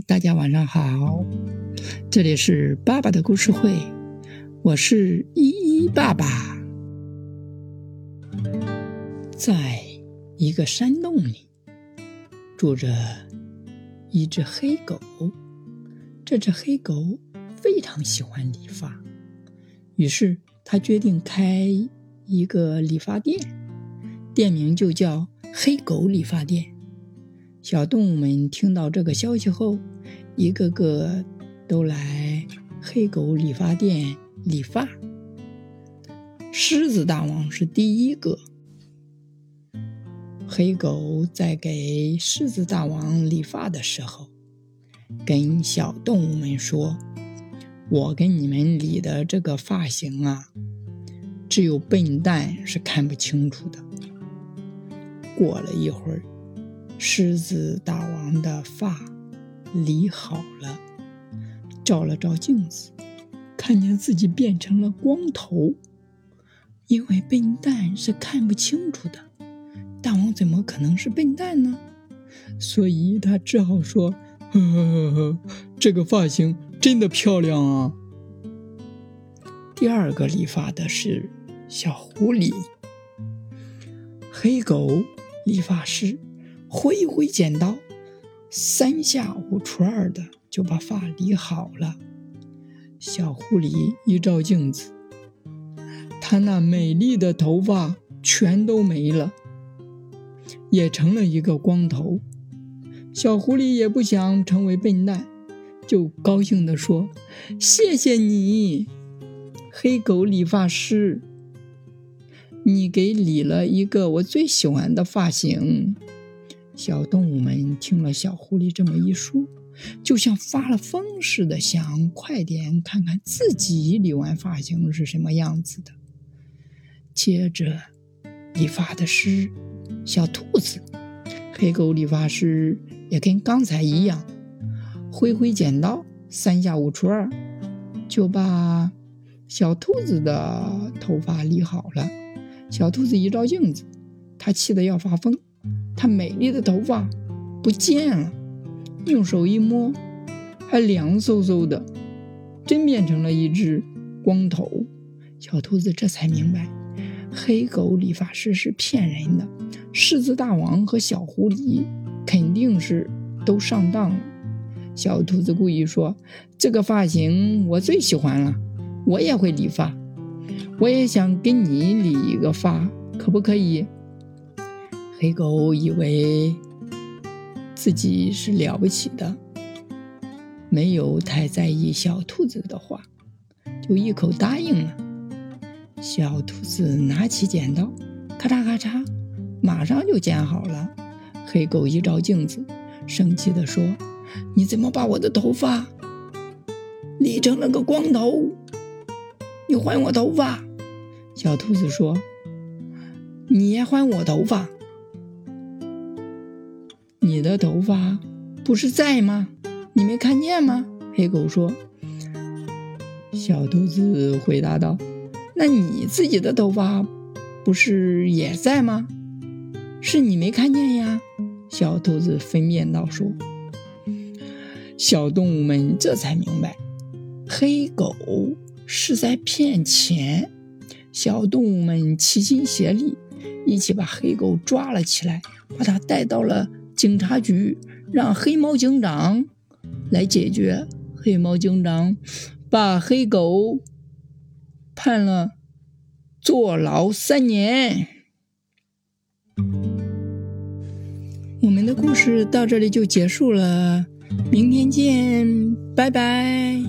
大家晚上好，这里是爸爸的故事会，我是依依爸爸。在一个山洞里，住着一只黑狗。这只黑狗非常喜欢理发，于是他决定开一个理发店，店名就叫“黑狗理发店”。小动物们听到这个消息后，一个个都来黑狗理发店理发。狮子大王是第一个。黑狗在给狮子大王理发的时候，跟小动物们说：“我给你们理的这个发型啊，只有笨蛋是看不清楚的。”过了一会儿。狮子大王的发理好了，照了照镜子，看见自己变成了光头。因为笨蛋是看不清楚的，大王怎么可能是笨蛋呢？所以他只好说：“呵呵呵呵，这个发型真的漂亮啊。”第二个理发的是小狐狸，黑狗理发师。挥一挥剪刀，三下五除二的就把发理好了。小狐狸一照镜子，他那美丽的头发全都没了，也成了一个光头。小狐狸也不想成为笨蛋，就高兴地说：“谢谢你，黑狗理发师，你给理了一个我最喜欢的发型。”小动物们听了小狐狸这么一说，就像发了疯似的，想快点看看自己理完发型是什么样子的。接着，理发的是小兔子，黑狗理发师也跟刚才一样，挥挥剪刀，三下五除二，就把小兔子的头发理好了。小兔子一照镜子，它气得要发疯。她美丽的头发不见了，用手一摸，还凉飕飕的，真变成了一只光头。小兔子这才明白，黑狗理发师是骗人的，狮子大王和小狐狸肯定是都上当了。小兔子故意说：“这个发型我最喜欢了，我也会理发，我也想给你理一个发，可不可以？”黑狗以为自己是了不起的，没有太在意小兔子的话，就一口答应了。小兔子拿起剪刀，咔嚓咔嚓，马上就剪好了。黑狗一照镜子，生气地说：“你怎么把我的头发理成了个光头？你还我头发！”小兔子说：“你还我头发！”你的头发不是在吗？你没看见吗？黑狗说。小兔子回答道：“那你自己的头发不是也在吗？是你没看见呀。”小兔子分辨道：“说。”小动物们这才明白，黑狗是在骗钱。小动物们齐心协力，一起把黑狗抓了起来，把它带到了。警察局让黑猫警长来解决。黑猫警长把黑狗判了坐牢三年。我们的故事到这里就结束了，明天见，拜拜。